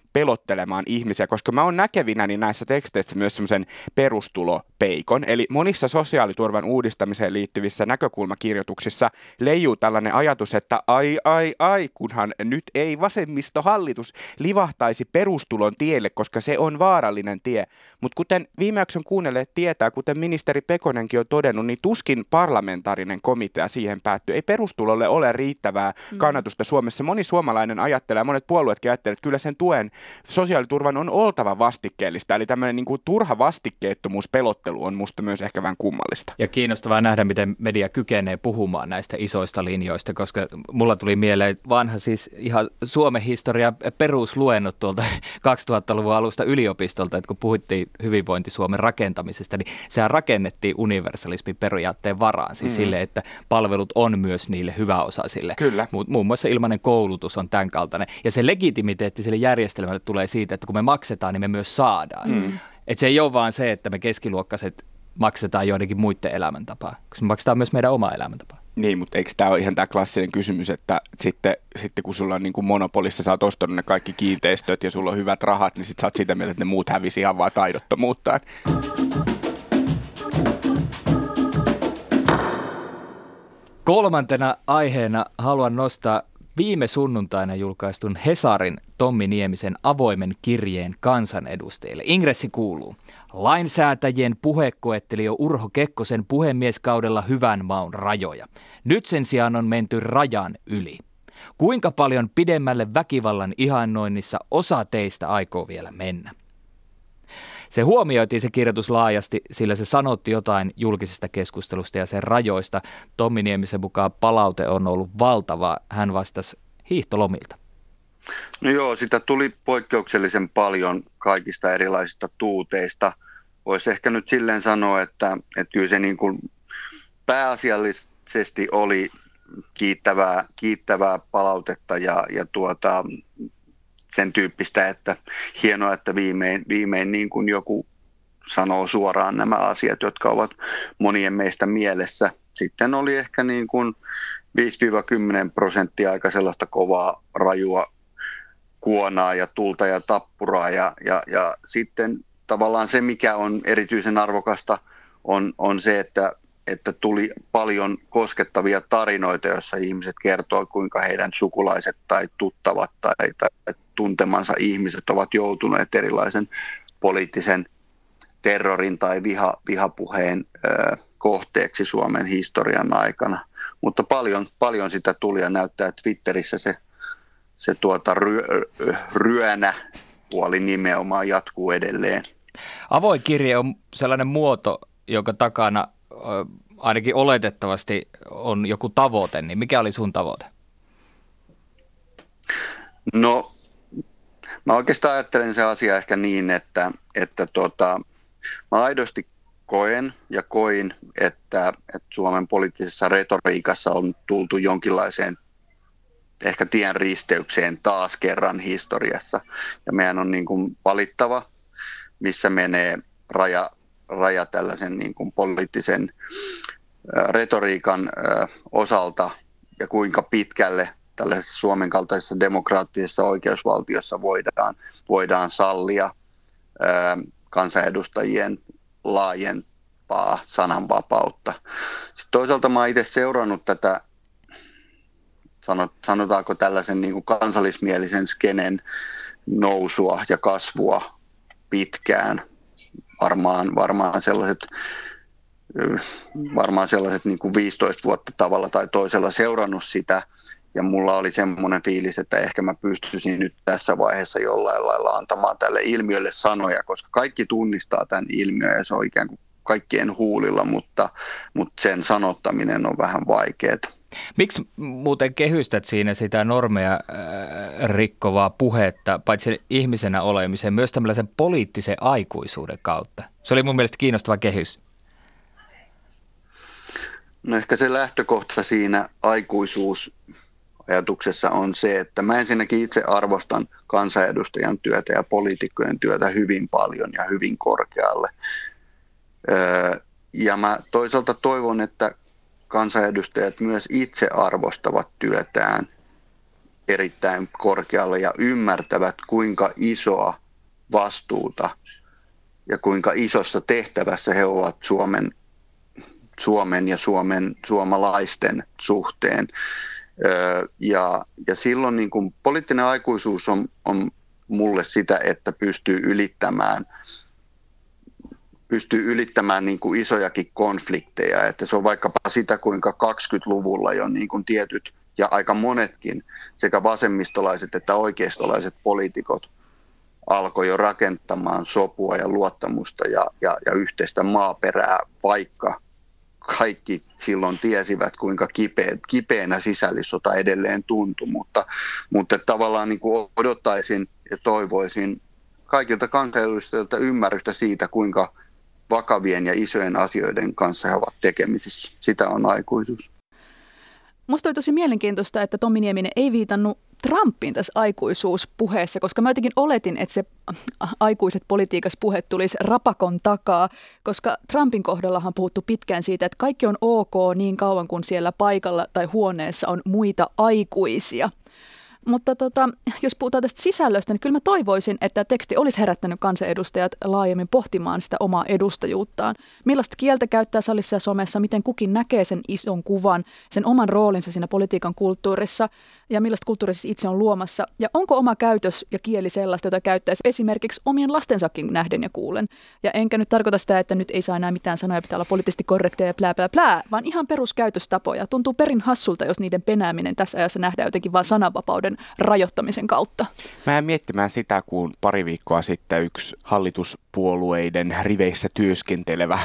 pelottelemaan ihmisiä, koska mä oon näkevinäni näissä teksteissä myös semmoisen perustulopeikon. Eli monissa sosiaaliturvan uudistamiseen liittyvissä näkökulmakirjoituksissa leijuu tällainen ajatus, että ai ai ai, kunhan nyt ei vasemmistohallitus livahtaisi perustulon tielle, koska se on vaarallinen tie. Mutta kuten viime jakson kuunnelleet tietää, kuten ministeri Pekonenkin on todennut, niin tuskin parlamentaarinen komitea siihen päättyy. Ei perustulolle ole riittävää mm. kannatusta Suomessa. Moni suomalainen ajattelee, monet puolueetkin ajattelevat, että kyllä sen tuen sosiaaliturvan on oltava vastikkeellista. Eli tämmöinen niin kuin turha vastikkeettomuus, pelottelu on musta myös ehkä vähän kummallista. Ja kiinnostavaa nähdä, miten media kykenee puhumaan näistä isoista linjoista, koska mulla tuli mieleen vanha siis ihan Suomen historia perusluennot tuolta 2000-luvun alusta yliopistolta, että kun puhuttiin hyvinvointi Suomen rakentamisesta, niin sehän rakennettiin universalismin periaatteen varaan, siis mm. sille, että palvelut on myös niille hyväosaisille. Kyllä. Mu- muun muassa ilmainen koulutus on tämän kaltainen. Ja se legitimiteetti sille järjestelmälle tulee siitä, että kun me maksetaan, niin me myös saadaan. Mm. Et se ei ole vaan se, että me keskiluokkaiset maksetaan joidenkin muiden elämäntapaa, koska me maksetaan myös meidän oma elämäntapaa. Niin, mutta eikö tämä ole ihan tämä klassinen kysymys, että sitten, sitten kun sulla on niin kuin monopolista, sä oot ostanut ne kaikki kiinteistöt ja sulla on hyvät rahat, niin sitten sä oot sitä mieltä, että ne muut hävisi ihan vaan taidottomuuttaan. Kolmantena aiheena haluan nostaa viime sunnuntaina julkaistun Hesarin Tommi Niemisen avoimen kirjeen kansanedustajille. Ingressi kuuluu. Lainsäätäjien puhe koetteli jo Urho Kekkosen puhemieskaudella hyvän maun rajoja. Nyt sen sijaan on menty rajan yli. Kuinka paljon pidemmälle väkivallan ihannoinnissa osa teistä aikoo vielä mennä? Se huomioitiin se kirjoitus laajasti, sillä se sanotti jotain julkisesta keskustelusta ja sen rajoista. Tommi Niemisen mukaan palaute on ollut valtava. Hän vastasi hiihtolomilta. No joo, sitä tuli poikkeuksellisen paljon kaikista erilaisista tuuteista. Voisi ehkä nyt silleen sanoa, että, että kyllä se niin kuin pääasiallisesti oli kiittävää, kiittävää palautetta ja, ja tuota, sen tyyppistä, että hienoa, että viimein, viimein niin kuin joku sanoo suoraan nämä asiat, jotka ovat monien meistä mielessä. Sitten oli ehkä niin kuin 5-10 prosenttia aika sellaista kovaa, rajua kuonaa ja tulta ja tappuraa. Ja, ja, ja sitten tavallaan se, mikä on erityisen arvokasta, on, on se, että, että tuli paljon koskettavia tarinoita, joissa ihmiset kertoo, kuinka heidän sukulaiset tai tuttavat tai, tai tuntemansa ihmiset ovat joutuneet erilaisen poliittisen terrorin tai viha, vihapuheen ö, kohteeksi Suomen historian aikana. Mutta paljon, paljon sitä tuli ja näyttää, Twitterissä se, se tuota ryö, ryönä puoli nimenomaan jatkuu edelleen. Avoin kirje on sellainen muoto, jonka takana ainakin oletettavasti on joku tavoite, niin mikä oli sun tavoite? No Mä oikeastaan ajattelen se asia ehkä niin, että, että tota, mä aidosti koen ja koin, että, että Suomen poliittisessa retoriikassa on tultu jonkinlaiseen ehkä tien risteykseen taas kerran historiassa. Ja meidän on niin kuin valittava, missä menee raja, raja tällaisen niin kuin poliittisen retoriikan osalta ja kuinka pitkälle tällaisessa Suomen kaltaisessa demokraattisessa oikeusvaltiossa voidaan, voidaan sallia kansanedustajien laajempaa sananvapautta. Sitten toisaalta mä itse seurannut tätä, sanotaanko tällaisen niin kuin kansallismielisen skenen nousua ja kasvua pitkään. Varmaan, varmaan sellaiset varmaan sellaiset niin kuin 15 vuotta tavalla tai toisella seurannut sitä – ja mulla oli semmoinen fiilis, että ehkä mä pystyisin nyt tässä vaiheessa jollain lailla antamaan tälle ilmiölle sanoja, koska kaikki tunnistaa tämän ilmiön ja se on ikään kuin kaikkien huulilla, mutta, mutta sen sanottaminen on vähän vaikeaa. Miksi muuten kehystät siinä sitä normeja äh, rikkovaa puhetta, paitsi ihmisenä olemisen, myös tämmöisen poliittisen aikuisuuden kautta? Se oli mun mielestä kiinnostava kehys. No ehkä se lähtökohta siinä aikuisuus ajatuksessa on se, että mä ensinnäkin itse arvostan kansanedustajan työtä ja poliitikkojen työtä hyvin paljon ja hyvin korkealle. Ja mä toisaalta toivon, että kansanedustajat myös itse arvostavat työtään erittäin korkealle ja ymmärtävät, kuinka isoa vastuuta ja kuinka isossa tehtävässä he ovat Suomen, Suomen ja Suomen, suomalaisten suhteen. Ja, ja silloin niin kuin poliittinen aikuisuus on, on mulle sitä, että pystyy ylittämään pystyy ylittämään niin kuin isojakin konflikteja. Että se on vaikkapa sitä, kuinka 20-luvulla jo niin kuin tietyt ja aika monetkin sekä vasemmistolaiset että oikeistolaiset poliitikot alkoi jo rakentamaan sopua ja luottamusta ja, ja, ja yhteistä maaperää, vaikka kaikki silloin tiesivät, kuinka kipeä, kipeänä sisällissota edelleen tuntui, mutta, mutta tavallaan niin kuin odottaisin ja toivoisin kaikilta kansanedustajilta ymmärrystä siitä, kuinka vakavien ja isojen asioiden kanssa he ovat tekemisissä. Sitä on aikuisuus. Musta oli tosi mielenkiintoista, että Tommi Nieminen ei viitannut Trumpin tässä aikuisuuspuheessa, koska mä jotenkin oletin, että se aikuiset politiikas puhe tulisi rapakon takaa, koska Trumpin kohdallahan on puhuttu pitkään siitä, että kaikki on ok niin kauan kuin siellä paikalla tai huoneessa on muita aikuisia – mutta tota, jos puhutaan tästä sisällöstä, niin kyllä mä toivoisin, että teksti olisi herättänyt kansanedustajat laajemmin pohtimaan sitä omaa edustajuuttaan. Millaista kieltä käyttää salissa ja somessa, miten kukin näkee sen ison kuvan, sen oman roolinsa siinä politiikan kulttuurissa ja millaista kulttuurissa itse on luomassa. Ja onko oma käytös ja kieli sellaista, jota käyttäisi esimerkiksi omien lastensakin nähden ja kuulen. Ja enkä nyt tarkoita sitä, että nyt ei saa enää mitään sanoja, pitää olla poliittisesti korrekteja ja plää, plää, plää, vaan ihan peruskäytöstapoja. Tuntuu perin hassulta, jos niiden penääminen tässä ajassa nähdään jotenkin vain sananvapauden rajoittamisen kautta. Mä en miettimään sitä, kun pari viikkoa sitten yksi hallituspuolueiden riveissä työskentelevä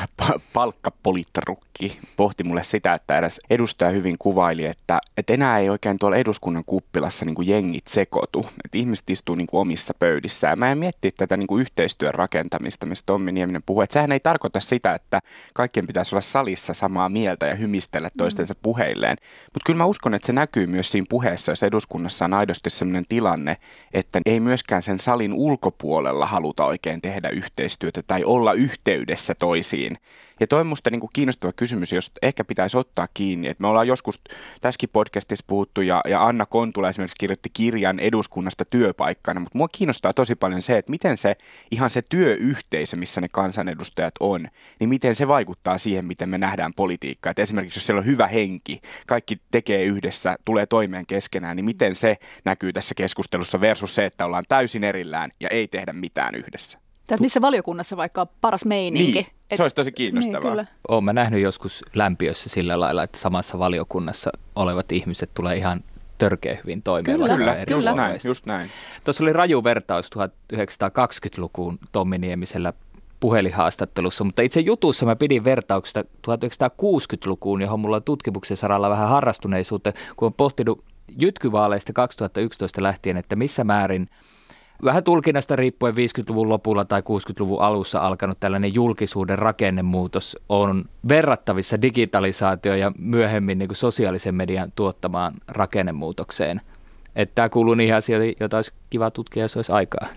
palkkapolittrukki pohti mulle sitä, että edes edustaja hyvin kuvaili, että, että enää ei oikein tuolla eduskunnan kuppilassa niin kuin jengit sekoitu. Että ihmiset istuu niin kuin omissa pöydissä. Mä en mietti tätä niin kuin yhteistyön rakentamista, mistä Tommi Nieminen puhuu. Että sehän ei tarkoita sitä, että kaikkien pitäisi olla salissa samaa mieltä ja hymistellä toistensa mm. puheilleen. Mutta kyllä mä uskon, että se näkyy myös siinä puheessa, jos eduskunnassa on aidosti sellainen tilanne, että ei myöskään sen salin ulkopuolella haluta oikein tehdä yhteistyötä tai olla yhteydessä toisiin. Ja toi on musta niin kuin kiinnostava kysymys, jos ehkä pitäisi ottaa kiinni. että me ollaan joskus tässäkin podcastissa puhuttu ja, ja Anna Kontula esimerkiksi kirjoitti kirjan eduskunnasta työpaikkana, mutta mua kiinnostaa tosi paljon se, että miten se ihan se työyhteisö, missä ne kansanedustajat on, niin miten se vaikuttaa siihen, miten me nähdään politiikkaa. Et esimerkiksi jos siellä on hyvä henki, kaikki tekee yhdessä, tulee toimeen keskenään, niin miten se näkyy tässä keskustelussa versus se, että ollaan täysin erillään ja ei tehdä mitään yhdessä. Tai missä valiokunnassa vaikka on paras meininki. Niin, se olisi tosi kiinnostavaa. Niin, kyllä. Olen mä nähnyt joskus lämpiössä sillä lailla, että samassa valiokunnassa olevat ihmiset tulee ihan törkeä hyvin toimeen. Kyllä, kyllä just, näin, just näin. Tuossa oli raju vertaus 1920-lukuun Tommi Niemisellä puhelinhaastattelussa, mutta itse jutussa mä pidin vertauksesta 1960-lukuun, johon mulla on tutkimuksen saralla vähän harrastuneisuutta, kun on pohtinut jytkyvaaleista 2011 lähtien, että missä määrin – vähän tulkinnasta riippuen 50-luvun lopulla tai 60-luvun alussa alkanut tällainen julkisuuden rakennemuutos on verrattavissa digitalisaatio ja myöhemmin niin kuin sosiaalisen median tuottamaan rakennemuutokseen. Että tämä kuuluu niihin asioihin, joita olisi kiva tutkia, jos olisi aikaa.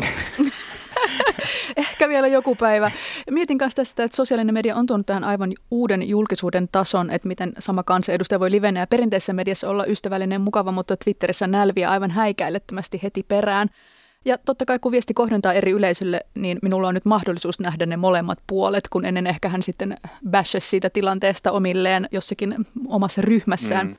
Ehkä vielä joku päivä. Mietin myös tästä, että sosiaalinen media on tuonut tähän aivan uuden julkisuuden tason, että miten sama kansanedustaja voi livenä ja perinteisessä mediassa olla ystävällinen mukava, mutta Twitterissä nälviä aivan häikäilettömästi heti perään. Ja totta kai kun viesti kohdentaa eri yleisölle, niin minulla on nyt mahdollisuus nähdä ne molemmat puolet, kun ennen ehkä hän sitten bashasi siitä tilanteesta omilleen jossakin omassa ryhmässään. Mm.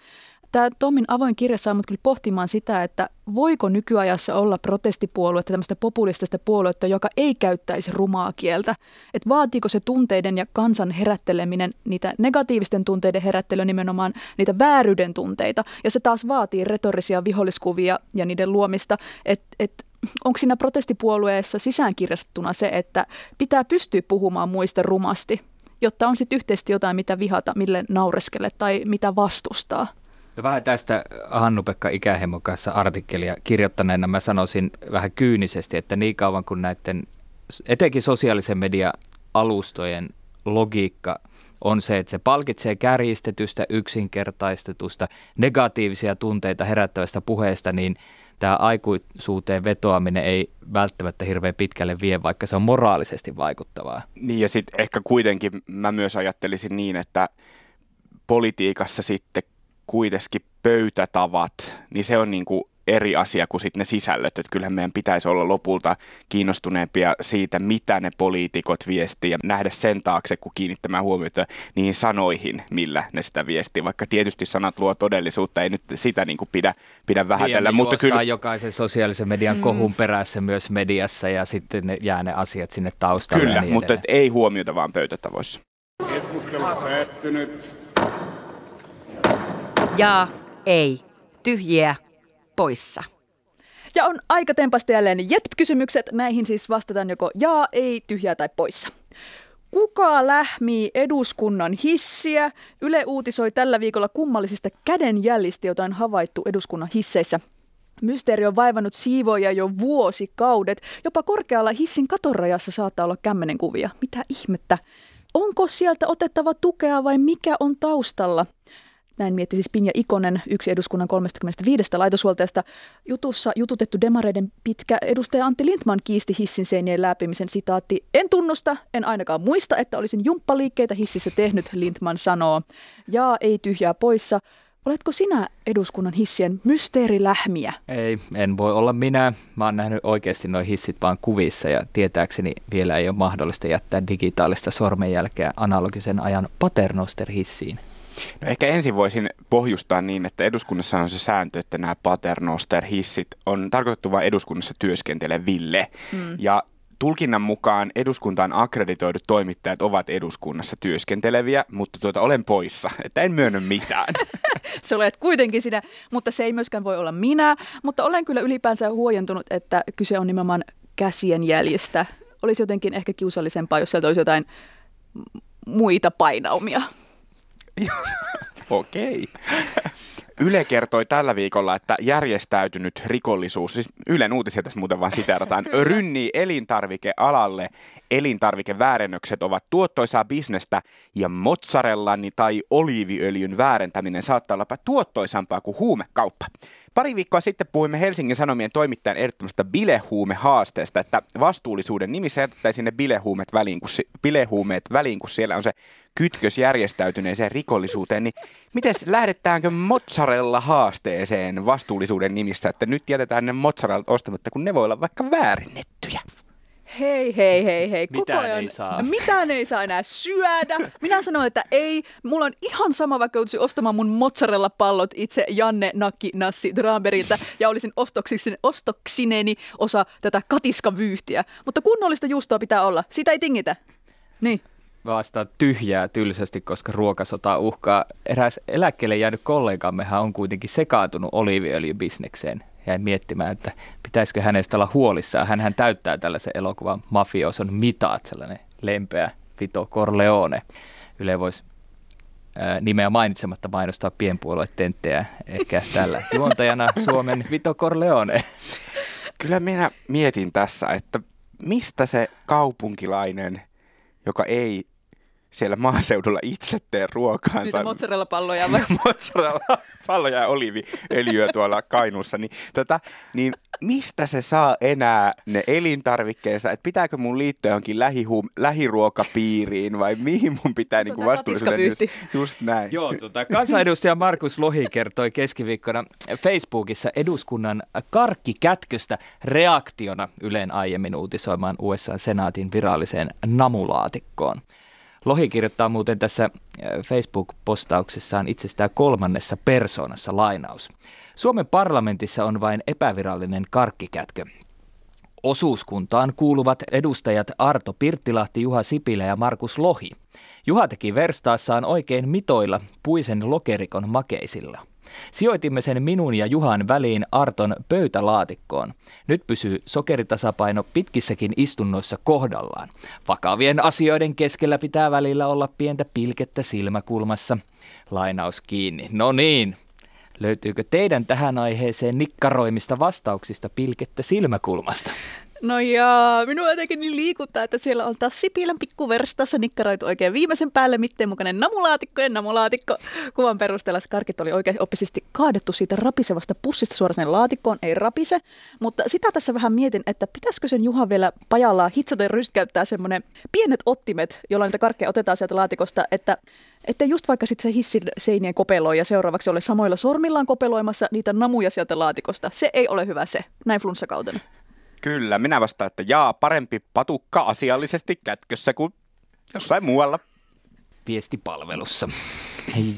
Tämä Tommin avoin kirja saa mut kyllä pohtimaan sitä, että voiko nykyajassa olla protestipuoluetta, tämmöistä populistista puoluetta, joka ei käyttäisi rumaa kieltä. Että vaatiiko se tunteiden ja kansan herätteleminen, niitä negatiivisten tunteiden herättelyä nimenomaan niitä vääryyden tunteita. Ja se taas vaatii retorisia viholliskuvia ja niiden luomista, että et onko siinä protestipuolueessa sisäänkirjastettuna se, että pitää pystyä puhumaan muista rumasti, jotta on sitten yhteisesti jotain, mitä vihata, mille naureskelle tai mitä vastustaa? No vähän tästä Hannu-Pekka Ikähemon kanssa artikkelia kirjoittaneena mä sanoisin vähän kyynisesti, että niin kauan kuin näiden etenkin sosiaalisen median alustojen logiikka on se, että se palkitsee kärjistetystä, yksinkertaistetusta, negatiivisia tunteita herättävästä puheesta, niin tämä aikuisuuteen vetoaminen ei välttämättä hirveän pitkälle vie, vaikka se on moraalisesti vaikuttavaa. Niin ja sitten ehkä kuitenkin mä myös ajattelisin niin, että politiikassa sitten kuitenkin pöytätavat, niin se on niin kuin eri asia kuin sitten ne sisällöt. Että kyllähän meidän pitäisi olla lopulta kiinnostuneempia siitä, mitä ne poliitikot viestii ja nähdä sen taakse, kun kiinnittämään huomiota niihin sanoihin, millä ne sitä viestii. Vaikka tietysti sanat luo todellisuutta, ei nyt sitä niin kuin pidä, pidä vähätellä. Mutta kyllä... jokaisen sosiaalisen median mm. kohun perässä myös mediassa ja sitten ne jää ne asiat sinne taustalle. Kyllä, niin mutta et ei huomiota vaan pöytätavoissa. Keskustelu päättynyt. Ja ei. Tyhjiä poissa. Ja on aika tempasta jälleen JET-kysymykset. Näihin siis vastataan joko jaa, ei, tyhjää tai poissa. Kuka lähmii eduskunnan hissiä? Yle uutisoi tällä viikolla kummallisista kädenjäljistä, joita on havaittu eduskunnan hisseissä. Mysteeri on vaivannut siivoja jo vuosikaudet. Jopa korkealla hissin katorajassa saattaa olla kämmenenkuvia. Mitä ihmettä? Onko sieltä otettava tukea vai mikä on taustalla? Näin mietti siis Pinja Ikonen, yksi eduskunnan 35 laitoshuoltajasta. Jutussa jututettu demareiden pitkä edustaja Antti Lindman kiisti hissin seinien läpimisen sitaatti. En tunnusta, en ainakaan muista, että olisin jumppaliikkeitä hississä tehnyt, Lindman sanoo. Ja ei tyhjää poissa. Oletko sinä eduskunnan hissien mysteerilähmiä? Ei, en voi olla minä. Mä oon nähnyt oikeasti noin hissit vaan kuvissa ja tietääkseni vielä ei ole mahdollista jättää digitaalista sormenjälkeä analogisen ajan paternoster-hissiin. No ehkä ensin voisin pohjustaa niin, että eduskunnassa on se sääntö, että nämä paternoster-hissit on tarkoitettu vain eduskunnassa työskenteleville. Mm. Ja tulkinnan mukaan eduskuntaan akkreditoidut toimittajat ovat eduskunnassa työskenteleviä, mutta tuota, olen poissa, että en myönnä mitään. se olet kuitenkin sinä, mutta se ei myöskään voi olla minä, mutta olen kyllä ylipäänsä huojentunut, että kyse on nimenomaan käsien jäljestä. Olisi jotenkin ehkä kiusallisempaa, jos sieltä olisi jotain muita painaumia. Okei. Yle kertoi tällä viikolla, että järjestäytynyt rikollisuus, siis Ylen uutisia tässä muuten vaan siteerataan, rynnii elintarvikealalle. Elintarvikeväärennökset ovat tuottoisaa bisnestä ja mozzarellani tai oliiviöljyn väärentäminen saattaa olla tuottoisampaa kuin huumekauppa. Pari viikkoa sitten puhuimme Helsingin Sanomien toimittajan ehdottomasta bilehuumehaasteesta, että vastuullisuuden nimissä jätettäisiin ne bilehuumeet väliin, kun, bilehuumeet väliin, kun siellä on se kytkös järjestäytyneeseen rikollisuuteen, niin miten lähdetäänkö mozzarella haasteeseen vastuullisuuden nimissä, että nyt jätetään ne mozzarellat ostamatta, kun ne voi olla vaikka väärennettyjä? Hei, hei, hei, hei. Koko mitään ajan, ei saa. Mitään ei saa enää syödä. Minä sanoin, että ei. Mulla on ihan sama, vaikka joutuisin ostamaan mun mozzarella-pallot itse Janne Nakki Nassi Draberilta ja olisin ostoksini, ostoksineni osa tätä katiskavyyhtiä. Mutta kunnollista juustoa pitää olla. Sitä ei tingitä. Niin vastaa tyhjää tylsästi, koska ruokasota uhkaa. Eräs eläkkeelle jäänyt kollegammehan on kuitenkin sekaantunut oliiviöljybisnekseen. Jäin miettimään, että pitäisikö hänestä olla huolissaan. Hänhän täyttää tällaisen elokuvan mafioson mitaat, sellainen lempeä Vito Corleone. Yle voisi nimeä mainitsematta mainostaa pienpuoluetenttejä ehkä tällä juontajana Suomen Vito Corleone. Kyllä minä mietin tässä, että mistä se kaupunkilainen, joka ei siellä maaseudulla itse tee ruokaansa. Niitä mozzarella-palloja vai? mozzarella-palloja ja oliiviöljyä tuolla Kainuussa. Niin, tota, niin mistä se saa enää ne elintarvikkeensa? Että pitääkö mun liittyä johonkin lähihuum- lähiruokapiiriin vai mihin mun pitää niin vastuullisuuden just, just näin? Joo, tota, kansanedustaja Markus Lohi kertoi keskiviikkona Facebookissa eduskunnan karkkikätköstä reaktiona Yleen aiemmin uutisoimaan USA-senaatin viralliseen namulaatikkoon. Lohi kirjoittaa muuten tässä äh, Facebook-postauksessaan itsestään kolmannessa persoonassa lainaus. Suomen parlamentissa on vain epävirallinen karkkikätkö. Osuuskuntaan kuuluvat edustajat Arto Pirttilahti, Juha Sipilä ja Markus Lohi. Juha teki verstaassaan oikein mitoilla puisen lokerikon makeisilla. Sijoitimme sen minun ja Juhan väliin Arton pöytälaatikkoon. Nyt pysyy sokeritasapaino pitkissäkin istunnoissa kohdallaan. Vakavien asioiden keskellä pitää välillä olla pientä pilkettä silmäkulmassa. Lainaus kiinni. No niin, Löytyykö teidän tähän aiheeseen nikkaroimista vastauksista pilkettä silmäkulmasta? No ja minua jotenkin niin liikuttaa, että siellä on taas Sipilän pikkuverstassa nikkaroitu oikein viimeisen päälle mitteen mukainen namulaatikko ja namulaatikko. Kuvan perusteella karkit oli oikein oppisesti kaadettu siitä rapisevasta pussista suoraan sen laatikkoon, ei rapise. Mutta sitä tässä vähän mietin, että pitäisikö sen Juha vielä pajallaan hitsata ja rystkäyttää semmoinen pienet ottimet, jolla niitä karkkeja otetaan sieltä laatikosta, että että just vaikka sitten se hissin seinien kopeloi ja seuraavaksi ole samoilla sormillaan kopeloimassa niitä namuja sieltä laatikosta. Se ei ole hyvä se, näin flunssakautena. Kyllä, minä vastaan, että jaa, parempi patukka asiallisesti kätkössä kuin jossain muualla. Viestipalvelussa.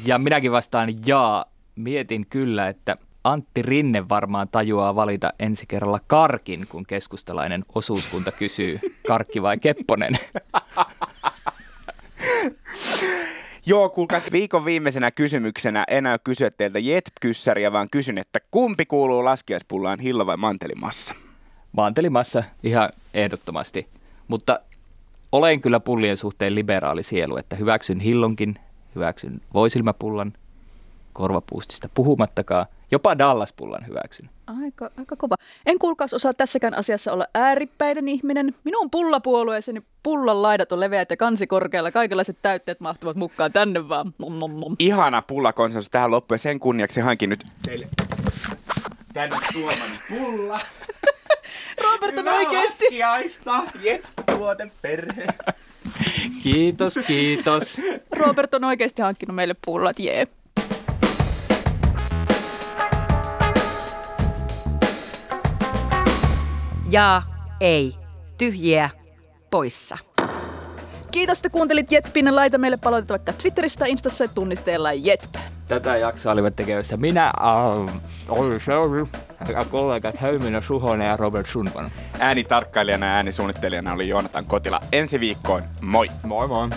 Ja minäkin vastaan jaa. Mietin kyllä, että Antti Rinne varmaan tajuaa valita ensi kerralla karkin, kun keskustalainen osuuskunta kysyy, karkki vai kepponen? Joo, kuulkaas viikon viimeisenä kysymyksenä en aio kysyä teiltä jet-kyssäriä, vaan kysyn, että kumpi kuuluu laskiaispullaan, hillo vai mantelimassa? Mantelimassa ihan ehdottomasti, mutta olen kyllä pullien suhteen liberaali sielu, että hyväksyn hillonkin, hyväksyn voisilmäpullan, korvapuustista puhumattakaan, jopa Dallas-pullan hyväksyn. Aika, aika kova. En kuulkaas osaa tässäkään asiassa olla ääripäinen ihminen. Minun pullapuolueeseeni pullan laidat on leveät ja kansi korkealla. Kaikenlaiset täytteet mahtuvat mukaan tänne vaan. Nom, nom, nom. Ihana pullakonsensus tähän loppuun ja sen kunniaksi hankin nyt teille tänne tuomani pulla. Robert on oikeesti. Laskiaista, jet-tuote perhe. Kiitos, kiitos. Robert on oikeasti hankkinut meille pullat, jee. Ja ei. Tyhjiä poissa. Kiitos, että kuuntelit Jetpin. Laita meille palautetta vaikka Twitteristä, Instassa tunnisteella Jetp. Tätä jaksoa olivat tekemässä minä, äh, Olli Seuri, ja kollegat Häyminen Suhonen ja Robert Sundman. Äänitarkkailijana ja äänisuunnittelijana oli Joonatan Kotila. Ensi viikkoon, moi! Moi moi!